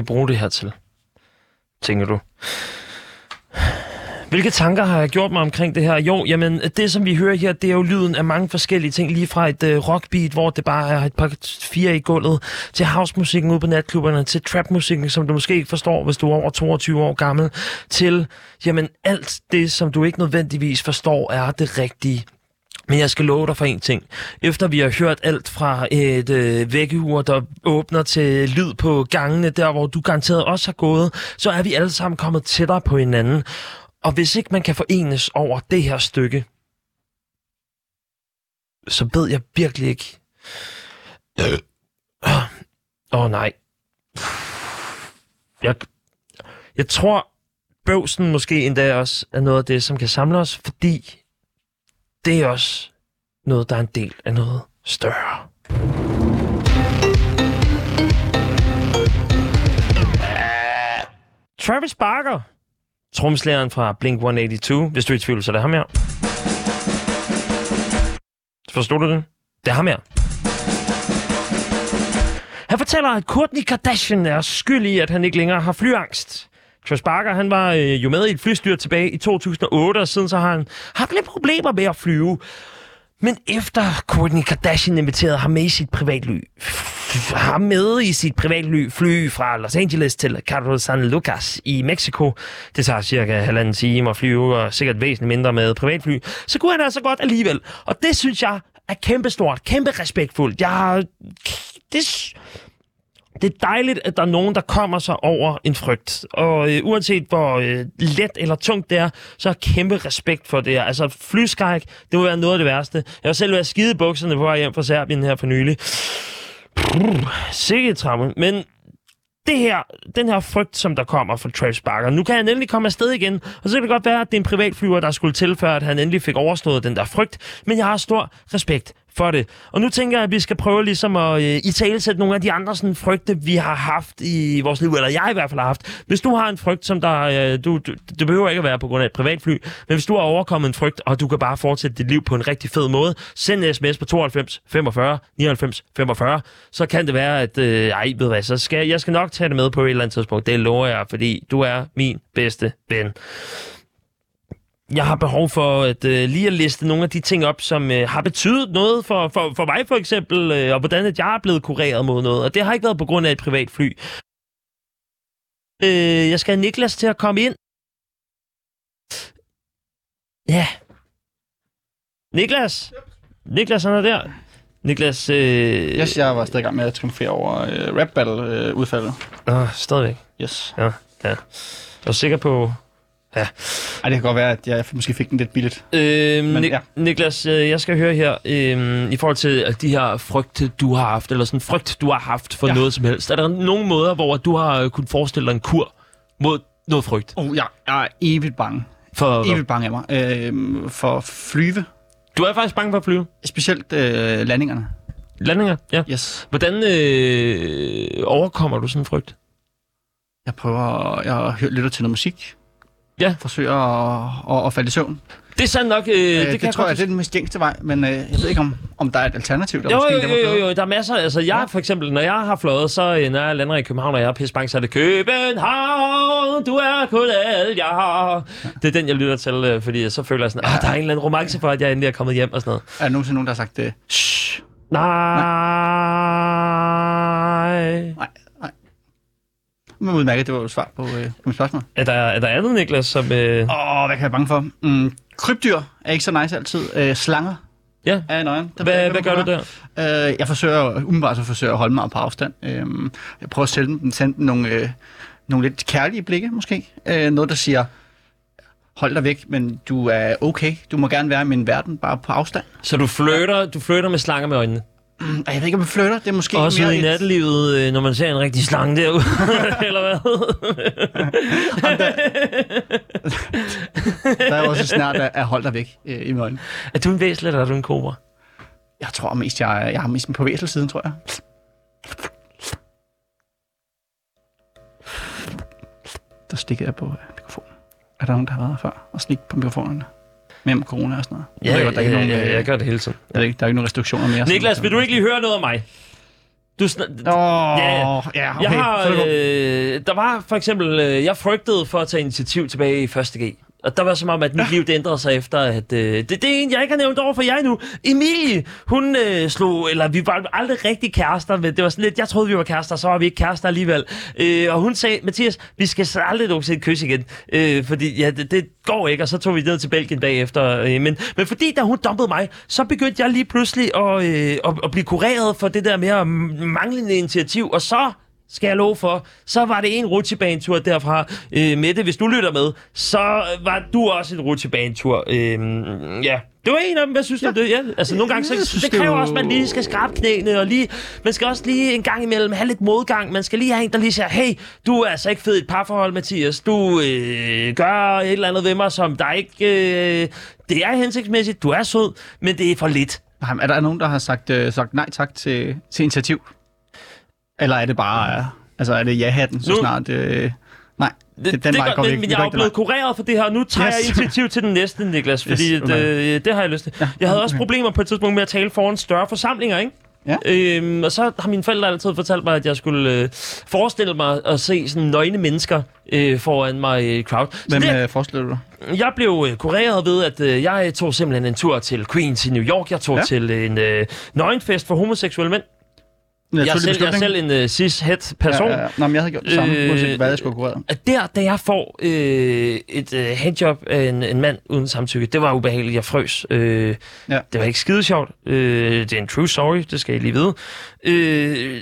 Vi bruge det her til? Tænker du? Hvilke tanker har jeg gjort mig omkring det her? Jo, jamen, det som vi hører her, det er jo lyden af mange forskellige ting. Lige fra et øh, rockbeat, hvor det bare er et par fire i gulvet, til housemusikken ude på natklubberne, til trapmusikken, som du måske ikke forstår, hvis du er over 22 år gammel, til, jamen, alt det, som du ikke nødvendigvis forstår, er det rigtige. Men jeg skal love dig for en ting. Efter vi har hørt alt fra et øh, vækkeur, der åbner til lyd på gangene, der hvor du garanteret også har gået, så er vi alle sammen kommet tættere på hinanden. Og hvis ikke man kan forenes over det her stykke, så ved jeg virkelig ikke. Øh. Åh øh. oh, nej. Jeg, jeg tror, bøvsen måske endda også er noget af det, som kan samle os, fordi det er også noget, der er en del af noget større. Travis Barker, tromslæren fra Blink-182. Hvis du er i tvivl, så er det ham her. Forstod du det? Det er ham her. Han fortæller, at Kourtney Kardashian er skyld i, at han ikke længere har flyangst. Travis Barker, han var øh, jo med i et flystyr tilbage i 2008, og siden så har han haft lidt problemer med at flyve. Men efter Kourtney Kardashian inviterede ham med i sit privatly, ham med i sit privatly fly fra Los Angeles til Cabo San Lucas i Mexico, det tager cirka halvanden time at flyve, og sikkert væsentligt mindre med privatfly, så kunne han altså godt alligevel. Og det synes jeg er kæmpestort, kæmpe respektfuldt. Jeg. Det, det er dejligt, at der er nogen, der kommer sig over en frygt. Og øh, uanset hvor øh, let eller tungt det er, så har kæmpe respekt for det her. Altså flyskræk, det må være noget af det værste. Jeg har selv været skide bukserne på vej hjem fra Serbien her for nylig. Sikke trappe. Men det her, den her frygt, som der kommer fra Travis Barker, nu kan han endelig komme afsted igen, og så kan det godt være, at det er en privatflyver, der skulle tilføre, at han endelig fik overstået den der frygt, men jeg har stor respekt for det. Og nu tænker jeg, at vi skal prøve ligesom at øh, i tale sætte nogle af de andre sådan, frygte, vi har haft i vores liv, eller jeg i hvert fald har haft. Hvis du har en frygt, som der, øh, du, du, det behøver ikke at være på grund af et privatfly, men hvis du har overkommet en frygt, og du kan bare fortsætte dit liv på en rigtig fed måde, send en sms på 92 45 99 45, så kan det være, at øh, ej, ved hvad, så skal, jeg skal nok tage det med på et eller andet tidspunkt. Det lover jeg, fordi du er min bedste ven jeg har behov for at øh, lige at liste nogle af de ting op, som øh, har betydet noget for, for, for mig for eksempel, øh, og hvordan at jeg er blevet kureret mod noget. Og det har ikke været på grund af et privat fly. Øh, jeg skal have Niklas til at komme ind. Ja. Niklas! Niklas, han er der. Niklas, øh... Yes, jeg var stadig i gang med at triumfere over øh, rap battle øh, udfaldet. Åh, stadigvæk. Yes. Ja, ja. Jeg er sikker på... Ja. Ej, det kan godt være, at jeg måske fik den lidt billigt. Øh, Men Nik- ja. Niklas, øh, jeg skal høre her, øh, i forhold til de her frygt, du har haft, eller sådan frygt, du har haft for ja. Ja. noget som helst. Er der nogle måder, hvor du har øh, kunnet forestille dig en kur mod noget frygt? Oh, jeg, jeg er evigt bange. For, Evigt bange af mig. Øh, for flyve. du er faktisk bange for at flyve. Specielt øh, landingerne. Landinger, ja. Yes. Hvordan øh, overkommer du sådan en frygt? Jeg prøver, jeg lytter til noget musik. Ja. Forsøger at, at, at falde i søvn. Det er sandt nok, øh, det, Øh, kan det, jeg tror jeg, det er den mest gængste vej, men øh, jeg ved ikke, om, om der er et alternativ. Der Jo, måske jo, det, jo, jo, jo, der er masser. Altså, jeg for eksempel, når jeg har fløjet, så når jeg lander i København, og jeg er pissebange, så er det København, du er kun alt, jeg har. Det er den, jeg lytter til, øh, fordi så føler jeg sådan, ah, der er en eller anden romance for, at jeg endelig er kommet hjem og sådan noget. Er der nogensinde nogen, der har sagt det? Shh. Nej. Nej, nej. Men udmærket, det var jo et svar på, øh, på mit spørgsmål. Er der, er der andet, Niklas, som... Øh... Åh, hvad kan jeg være bange for? Mm, krybdyr er ikke så nice altid. Øh, slanger Ja. er nøgen. Der Hvad, hvad gør man du der? Øh, jeg forsøger, umiddelbart så forsøger at holde mig på afstand. Øh, jeg prøver at sende dem, sende dem nogle, øh, nogle lidt kærlige blikke, måske. Øh, noget, der siger, hold dig væk, men du er okay. Du må gerne være i min verden, bare på afstand. Så du flirter, du flirter med slanger med øjnene? Mm, jeg ved ikke, om jeg flytter. Det er måske Også mere i et- nattelivet, øh, når man ser en rigtig slange derude, (laughs) eller hvad? (laughs) Der er jo også snart at, at holde dig væk øh, i øjne. er du en væsel, eller er du en kobra? Jeg tror mest, jeg, er- jeg har mest på væselsiden, tror jeg. Der stikker jeg på øh, mikrofonen. Er der nogen, der har været før og slik på mikrofonerne? Med corona og sådan noget. Ja, jeg ved ja, der er ikke ja, nogen, ja, øh, jeg gør det hele tiden. jeg ved ikke, der er ikke nogen restriktioner mere. Niklas, vil du ikke lige høre noget af mig? Du sn- Åh, Ja, ja, ja, okay. jeg har, øh, der var for eksempel, øh, jeg frygtede for at tage initiativ tilbage i 1. G. Og der var som om, at mit liv det ændrede sig efter, at øh, det, det er en, jeg ikke har nævnt over for jer nu. Emilie, hun øh, slog, eller vi var aldrig rigtig kærester, men det var sådan lidt, jeg troede, vi var kærester, så var vi ikke kærester alligevel. Øh, og hun sagde, Mathias, vi skal så aldrig nogensinde kysse igen, øh, fordi ja, det, det går ikke, og så tog vi ned til Belgien bagefter. Øh, men, men fordi da hun dumpede mig, så begyndte jeg lige pludselig at, øh, at, at blive kureret for det der mere manglende initiativ, og så skal jeg love for, så var det en rutsjebanetur derfra. Øh, Mette, hvis du lytter med, så var du også en rutsjebanetur. Øh, ja, det var en af dem. Hvad synes ja. det? Ja, altså nogle gange, så, synes, det kræver også, at man lige skal skrabe knæene, og lige, man skal også lige en gang imellem have lidt modgang. Man skal lige have en, der lige siger, hey, du er altså ikke fed i et parforhold, Mathias. Du øh, gør et eller andet ved mig, som der ikke... Øh, det er hensigtsmæssigt, du er sød, men det er for lidt. Er der nogen, der har sagt, øh, sagt nej tak til, til initiativ? Eller er det bare... Øh, altså, er det ja-hatten, så Nu- snart... Øh, nej, det, den det vej går vi ikke. men jeg er blevet kureret for det her, og nu tager Yes. jeg initiativ til den næste, Niklas, fordi Yes, okay. det, det har jeg lyst til. Ja, Jeg havde også okay. problemer på et tidspunkt med at tale foran større forsamlinger, ikke? Ja. Øhm, og så har mine forældre altid fortalt mig, at jeg skulle øh, forestille mig at se sådan nøgne mennesker øh, foran mig i crowd. Så Hvem det, øh, forestiller du jeg blev øh, kureret ved, at øh, jeg tog simpelthen en tur til Queens i New York. Jeg tog. Ja. til en øh, nøgenfest for homoseksuelle mænd. Jeg er, selv, jeg er selv en øh, cis-het person. Ja, ja, ja. Nå, men jeg havde gjort det samme, Øh, uanset hvad jeg skulle kurere. der, da jeg får øh, et øh, handjob af en, en mand uden samtykke, det var ubehageligt. Jeg frøs. Øh, Ja. Det var ikke skide sjovt. Øh, det er en true story, det skal I lige vide. Øh,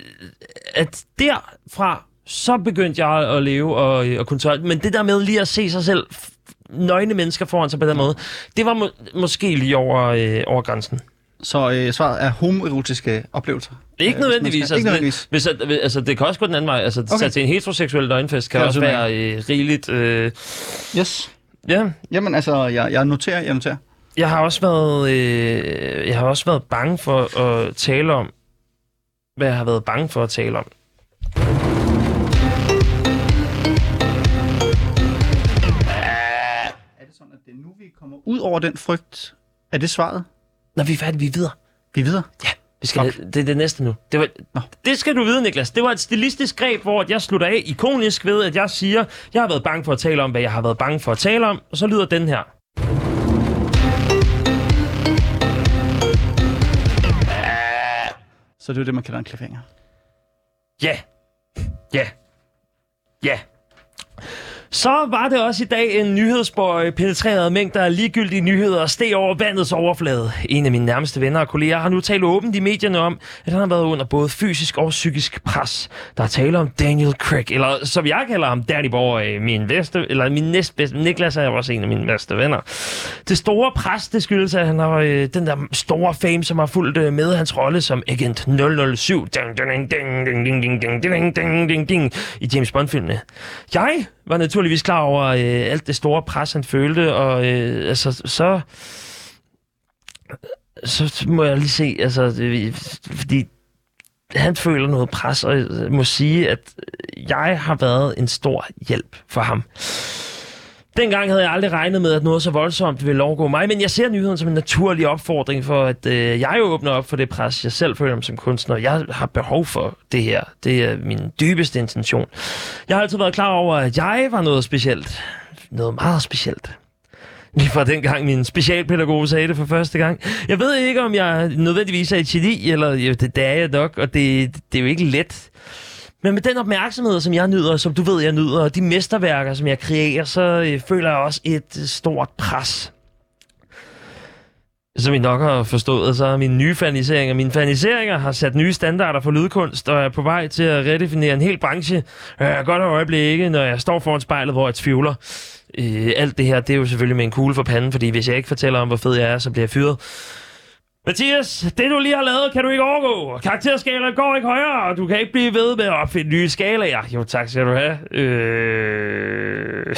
at derfra, så begyndte jeg at leve og, og kunne tørre. Men det der med lige at se sig selv nøgne mennesker foran sig på den måde, det var må, måske lige over, øh, over grænsen. Så øh, svaret er homoerotiske oplevelser. Ikke nødvendigvis. hvis skal- Ikke nødvendigvis. Hvis, at, altså, det kan også gå den anden vej. Altså, okay. Okay. til en heteroseksuel døgnfest kan Ja, også være øh, rigeligt... Øh, Yes. ja, Jamen altså, jeg, jeg noterer, jeg noterer. Jeg har også været, øh, jeg har også været bange for at tale om, hvad jeg har været bange for at tale om. Er det sådan, at det nu, vi kommer ud over den frygt? Er det svaret? Når vi er færdige, vi er videre. Vi er videre. Vi skal, okay. det er det næste nu. Det, var, Nå. det skal du vide, Niklas. Det var et stilistisk greb, hvor jeg slutter af ikonisk ved, at jeg siger, jeg har været bange for at tale om, hvad jeg har været bange for at tale om, og så lyder den her. Så det er det, man kalder en cliffhanger. Ja. Ja. Ja. Så var det også i dag en nyhedsbøj penetreret mængder af ligegyldige nyheder og steg over vandets overflade. En af mine nærmeste venner og kolleger har nu talt åbent i medierne om, at han har været under både fysisk og psykisk pres. Der er tale om Daniel Craig, eller som jeg kalder ham, Danny Boy, min bedste, eller min næstbedste. Niklas er også en af mine bedste venner. Det store pres, det skyldes, at han har øh, den der store fame, som har fulgt øh, med hans rolle som Agent 007 ding, ding, ding, ding, ding, ding, ding, ding, ding, ding, ding, i James Bond-filmene. Jeg var naturligvis klar over øh, alt det store pres, han følte, og øh, altså, så, så må jeg lige se, altså, det, fordi han føler noget pres, og jeg må sige, at jeg har været en stor hjælp for ham. Dengang havde jeg aldrig regnet med, at noget så voldsomt ville overgå mig, men jeg ser nyheden som en naturlig opfordring for, at øh, jeg åbner op for det pres, jeg selv føler mig som kunstner. Jeg har behov for det her. Det er min dybeste intention. Jeg har altid været klar over, at jeg var noget specielt. Noget meget specielt. Lige fra dengang min specialpædagog sagde det for første gang. Jeg ved ikke, om jeg nødvendigvis er et geni, eller det, det er jeg nok, og det, det er jo ikke let. Men med den opmærksomhed, som jeg nyder, som du ved, jeg nyder, og de mesterværker, som jeg kreerer, så øh, føler jeg også et øh, stort pres. Som I nok har forstået, så er mine nye faniseringer. Mine faniseringer har sat nye standarder for lydkunst, og er på vej til at redefinere en hel branche. Jeg er godt øjeblikke, når jeg står foran spejlet, hvor jeg tvivler. Øh, alt det her, det er jo selvfølgelig med en kugle for panden, fordi hvis jeg ikke fortæller om, hvor fed jeg er, så bliver jeg fyret. Mathias, det du lige har lavet, kan du ikke overgå. Karakterskalaen går ikke højere, og du kan ikke blive ved med at opfinde nye skalaer. Jo, tak skal du have. Øh...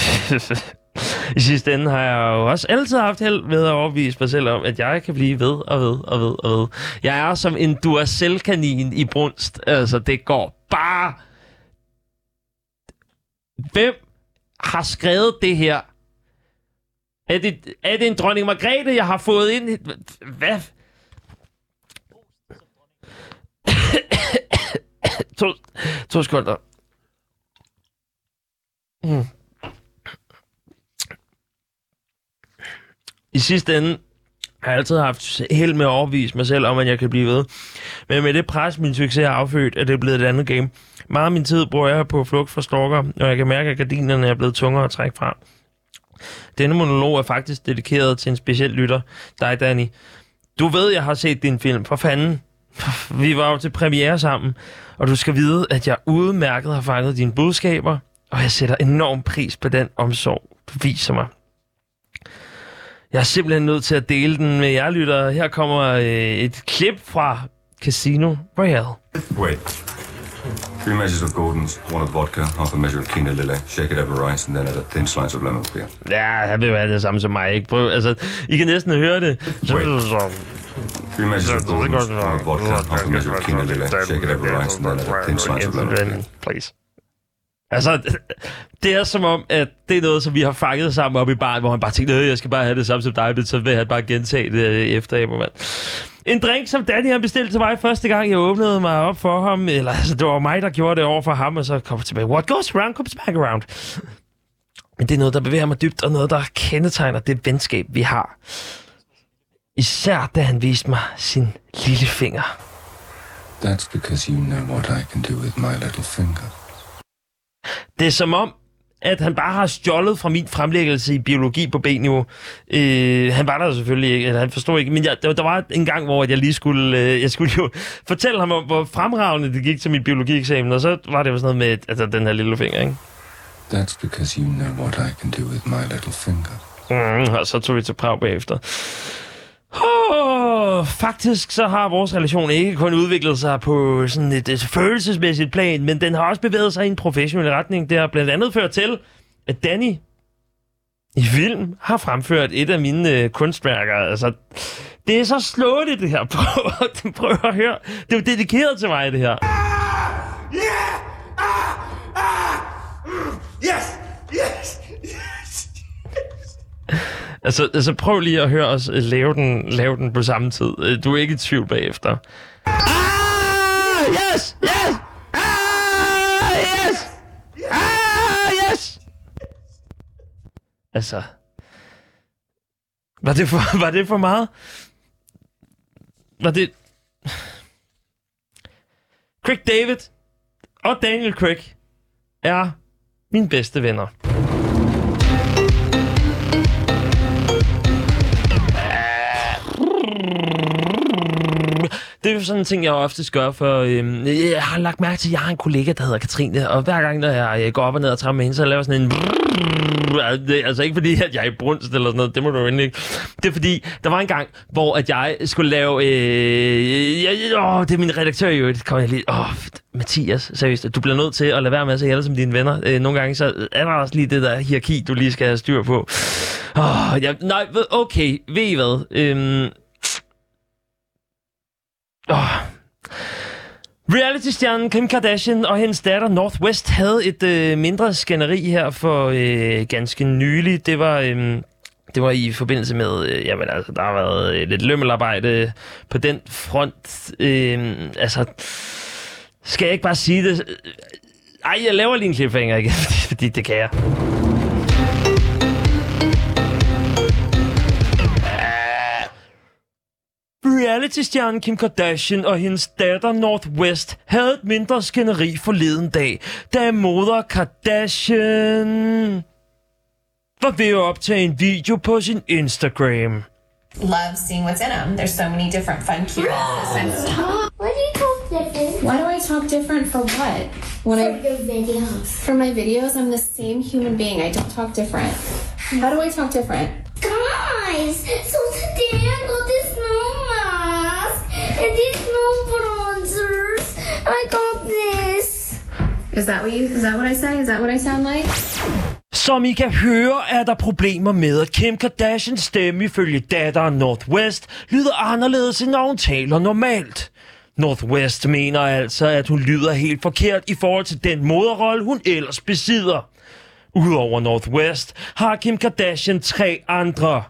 (laughs) I sidste ende har jeg jo også altid haft held med at overbevise mig selv om, at jeg kan blive ved og ved og ved og ved. Jeg er som en Duracell-kanin i brunst. Altså, det går bare... Hvem har skrevet det her? Er det, er det en dronning Margrethe, jeg har fået ind? Hvad? (coughs) to, to sekunder. Mm. I sidste ende har jeg altid haft held med at overbevise mig selv om, at jeg kan blive ved. Men med det pres, min succes har affødt, er det blevet et andet game. Meget af min tid bruger jeg på flugt fra stalker, og jeg kan mærke, at gardinerne er blevet tungere at trække fra. Denne monolog er faktisk dedikeret til en speciel lytter, dig Danny. Du ved, jeg har set din film, for fanden. (laughs) Vi var jo til premiere sammen, og du skal vide, at jeg udmærket har fanget dine budskaber, og jeg sætter enorm pris på den omsorg, du viser mig. Jeg er simpelthen nødt til at dele den med jer lyttere. Her kommer øh, et klip fra Casino Royale. Wait. Three measures of Gordon's, one of vodka, half a measure of quinoa lily. Shake it over ice, and then add a thin slice of lemon peel. Ja, han vil jo have det samme som mig, ikke? Prøv, altså, I kan næsten høre det. Wait. Three measures of Gordon's, one of vodka, half a measure of quinoa lily. Shake it over ice, and then add a thin slice of. Please. Altså, det er som om, at det er noget, som vi har fanget sammen op i baren, hvor han bare tænkte, "Øh, jeg skal bare have det samme som dig, men så vil han bare gentage det øh, efter af, mand. En drink, som Danny har bestilt til mig første gang, jeg åbnede mig op for ham. Eller altså, det var mig, der gjorde det over for ham, og så kom jeg tilbage. What goes around, comes back around. Men det er noget, der bevæger mig dybt, og noget, der kendetegner det venskab, vi har. Især da han viste mig sin lille finger. That's because you know what I can do with my little finger. Det er som om, at han bare har stjålet fra min fremlæggelse i biologi på B-niveau. Øh, han var der selvfølgelig ikke, eller han forstod ikke, men jeg, der, der var en gang, hvor jeg lige skulle, øh, jeg skulle jo (laughs) fortælle ham om, hvor fremragende det gik til min biologieksamen, og så var det jo sådan noget med altså, den her lille finger, ikke? That's because you know what I can do with my little finger. Mm, og så tog vi til Prag bagefter. Oh, faktisk så har vores relation ikke kun udviklet sig på sådan et, et følelsesmæssigt plan, men den har også bevæget sig i en professionel retning. Det har blandt andet ført til, at Danny i film har fremført et af mine øh, kunstværker. Altså, det er så slående, det her. (laughs) Prøv, prøv at høre. Det er jo dedikeret til mig, det her. Yeah! Ah! Ah! Mm. Yes! Yes! Altså, altså prøv lige at høre os øh, lave den, lave den på samme tid. Øh, Du er ikke i tvivl bagefter. Ah! Yes! Yes! Ah! Yes! Ah! Yes! Altså... Var det for, (laughs) var det for meget? Var det... Craig David og Daniel Craig er mine bedste venner. Det er sådan en ting, jeg ofte gør, for øhm, jeg har lagt mærke til, at jeg har en kollega, der hedder Katrine, og hver gang, når jeg øh, går op og ned og træder med hende, så laver jeg sådan en... Altså ikke fordi, at jeg er i brunst eller sådan noget, det må du jo ikke. Det er fordi, der var en gang, hvor at jeg skulle lave... Øh, jeg, åh, det er min redaktør jo, det kommer jeg lige... Åh, Mathias, seriøst, du bliver nødt til at lade være med at se alle som dine venner. Øh, nogle gange så er der også lige det der hierarki, du lige skal have styr på. Åh, jeg, nej, okay, ved I hvad? Øhm, Oh. Reality-stjernen Kim Kardashian og hendes datter Northwest havde et øh, mindre skænderi her for øh, ganske nylig. Det var... Øh, det var i forbindelse med, øh, jamen altså, der har været øh, lidt lømmelarbejde på den front. Øh, altså, skal jeg ikke bare sige det? Øh, ej, jeg laver lige en cliffhanger igen, fordi, (laughs) fordi det kan jeg. Reality-stjernen Kim Kardashian og hendes datter Northwest havde et mindre skænderi forleden dag, da moder Kardashian var ved at optage en video på sin Instagram. love seeing what's in them. There's so many different fun cuteness. And Why do you talk different? why do I talk different for what? When For I your videos. for my videos, I'm the same human being. I don't talk different. How do I talk different? Guys, so today I got this. Is that what you? Is that what I say? Is that what I sound like? Som I kan høre, er der problemer med, at Kim Kardashians stemme ifølge datteren Northwest lyder anderledes, end når hun taler normalt. Northwest mener altså, at hun lyder helt forkert i forhold til den moderrolle, hun ellers besidder. Udover Northwest har Kim Kardashian tre andre.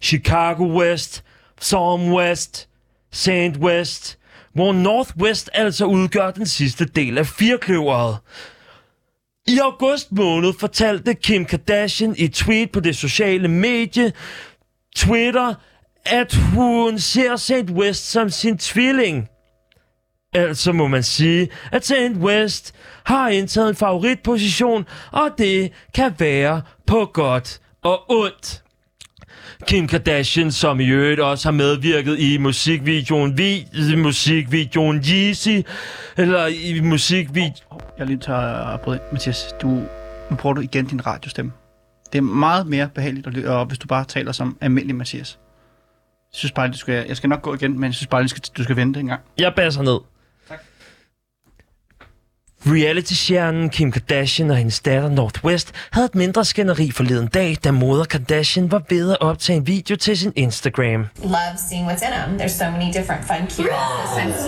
Chicago West, Psalm West, Saint West, hvor Northwest altså udgør den sidste del af firkløveret. I august måned fortalte Kim Kardashian i et tweet på det sociale medie Twitter, at hun ser St. West som sin tvilling. Altså må man sige, at St. West har indtaget en favoritposition, og det kan være på godt og ondt. Kim Kardashian, som i øvrigt også har medvirket i musikvideoen, vi, musikvideoen Yeezy, eller i musikvideoen... Jeg er lige tager at bryde ind. Mathias, du, nu bruger du igen din radiostemme. Det er meget mere behageligt, at lytte, og hvis du bare taler som almindelig Mathias. Jeg synes bare, du skal, jeg skal nok gå igen, men jeg synes bare, du skal, du skal vente en gang. Jeg basser ned. Reality-stjernen Kim Kardashian og hendes datter Northwest havde et mindre skænderi forleden dag, da moder Kardashian var ved at optage en video til sin Instagram. Love seeing what's in them. There's so many different fun cuteness.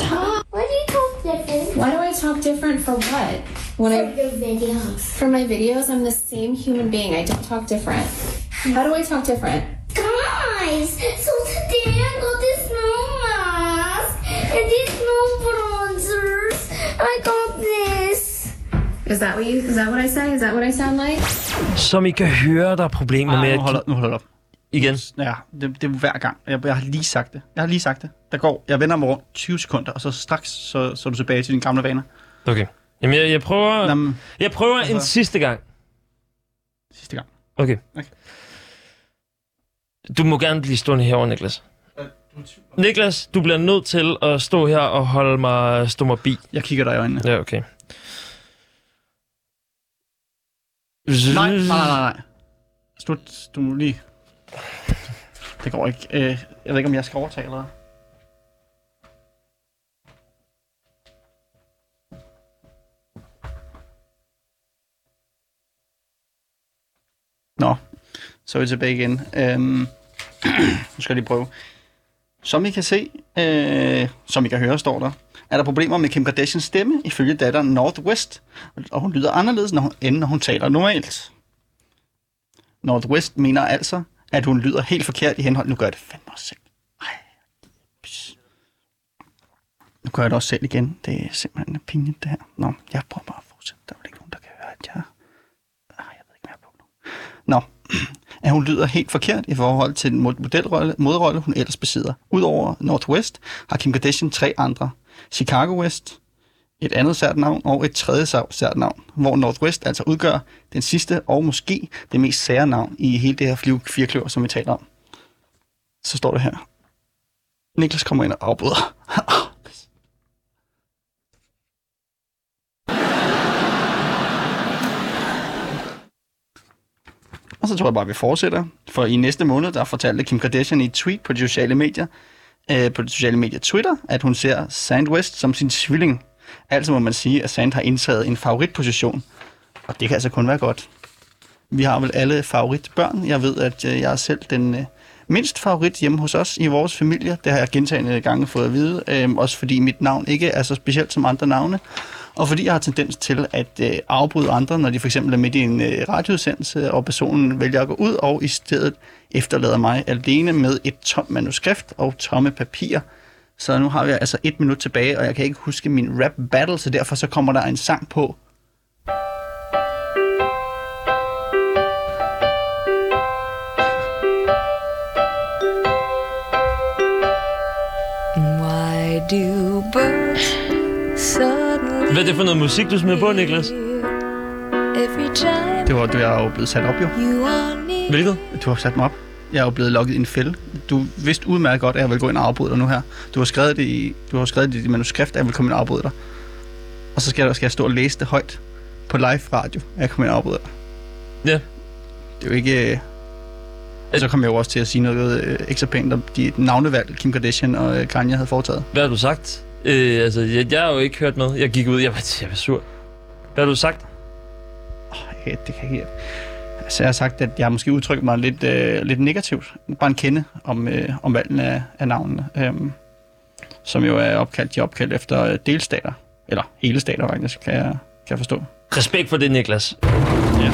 Why do you talk different? Why do I talk different for what? When For I your videos. for my videos, I'm the same human being. I don't talk different. How do I talk different? Guys, so today I got this snow mask and this snow bronzers. I got this. Is that what you? Is that what I say? Is that what I sound like? Som I kan høre, der er problemer med Ah, nu holder, nu holder du op. Igen. Ja, det, det er hver gang. Jeg, jeg har lige sagt det. Jeg har lige sagt det. Der går, jeg vender mig rundt 20 sekunder, og så straks så, så er du tilbage til dine gamle vaner. Okay. Jamen, jeg, jeg prøver... Jamen, Jeg prøver en Altså- sidste gang. sidste gang. Okay. Okay. Du må gerne blive stående herovre, Niklas. Niklas, du bliver nødt til at stå her og holde mig, stå mig bi. Jeg kigger dig i øjnene. Ja, okay. Nej, nej, nej, nej. Slut, du må lige... Det går ikke. Øh, jeg ved ikke, om jeg skal overtage eller. Nå, så er vi tilbage igen. Øhm, (clears throat) nu skal jeg lige prøve. Som I kan se, øh, som I kan høre, står der, er der problemer med Kim Kardashians stemme, ifølge datteren Northwest, og hun lyder anderledes, når hun, end når hun taler normalt. Northwest mener altså, at hun lyder helt forkert i henhold... Nu gør jeg det fandme også selv. Ej. Pis. Nu gør jeg det også selv igen. Det er simpelthen pinligt, det her. Nå, jeg prøver bare at fortsætte. Der er vel ikke nogen, der kan høre, at jeg... Ej, jeg ved ikke, mere på nu. Nå, (clears throat) at hun lyder helt forkert i forhold til den modelrolle, modrolle, hun ellers besidder. Udover Northwest har Kim Kardashian tre andre. Chicago West, et andet sært navn og et tredje sært navn, hvor Northwest altså udgør den sidste og måske det mest sære navn i hele det her flyve firkløver, som vi taler om. Så står det her. Niklas kommer ind og afbryder. (laughs) Og så tror jeg bare, at vi fortsætter. For i næste måned, der fortalte Kim Kardashian i et tweet på de sociale medier, øh, på de sociale medier Twitter, at hun ser Sand West som sin tvilling. Altså må man sige, at Sand har indtaget en favoritposition. Og det kan altså kun være godt. Vi har vel alle favoritbørn. Jeg ved, at øh, jeg er selv den øh, mindst favorit hjemme hos os i vores familie. Det har jeg gentagende gange fået at vide. Øh, også fordi mit navn ikke er så specielt som andre navne. Og fordi jeg har tendens til at øh, afbryde andre, når de for eksempel er midt i en øh, radioudsendelse, og personen vælger at gå ud, og i stedet efterlader mig alene med et tomt manuskript og tomme papirer. Så nu har vi altså et minut tilbage, og jeg kan ikke huske min rap battle, så derfor så kommer der en sang på. Why do birds so hvad er det for noget musik, du smider på, Niklas? Det var, du er jo blevet sat op, jo. Hvilket? Du har sat mig op. Jeg er jo blevet logget i en fælde. Du vidste udmærket godt, at jeg vil gå ind og afbryde dig nu her. Du har skrevet det i, du har skrevet det i dit manuskript, at jeg vil komme ind og afbryde dig. Og så skal jeg, skal jeg stå og læse det højt på live radio, at jeg kommer ind og afbryder dig. Ja. Det er jo ikke... øh, Og så kom jeg jo også til at sige noget øh, ekstra pænt om de navnevalg, Kim Kardashian og øh, Kanye havde foretaget. Hvad har du sagt? Øh, altså, jeg, jeg har jo ikke hørt noget. Jeg gik ud, jeg var, jeg var sur. Hvad har du sagt? Ja, det kan ikke... Altså, jeg har sagt, at jeg måske udtrykker mig lidt, øh, lidt negativt. Bare en kende om, øh, om valgene af, af navnene. Øhm, som jo er opkaldt, de er opkaldt efter øh, delstater. Eller hele stater, faktisk, kan jeg, kan jeg forstå. Respekt for det, Niklas. Ja.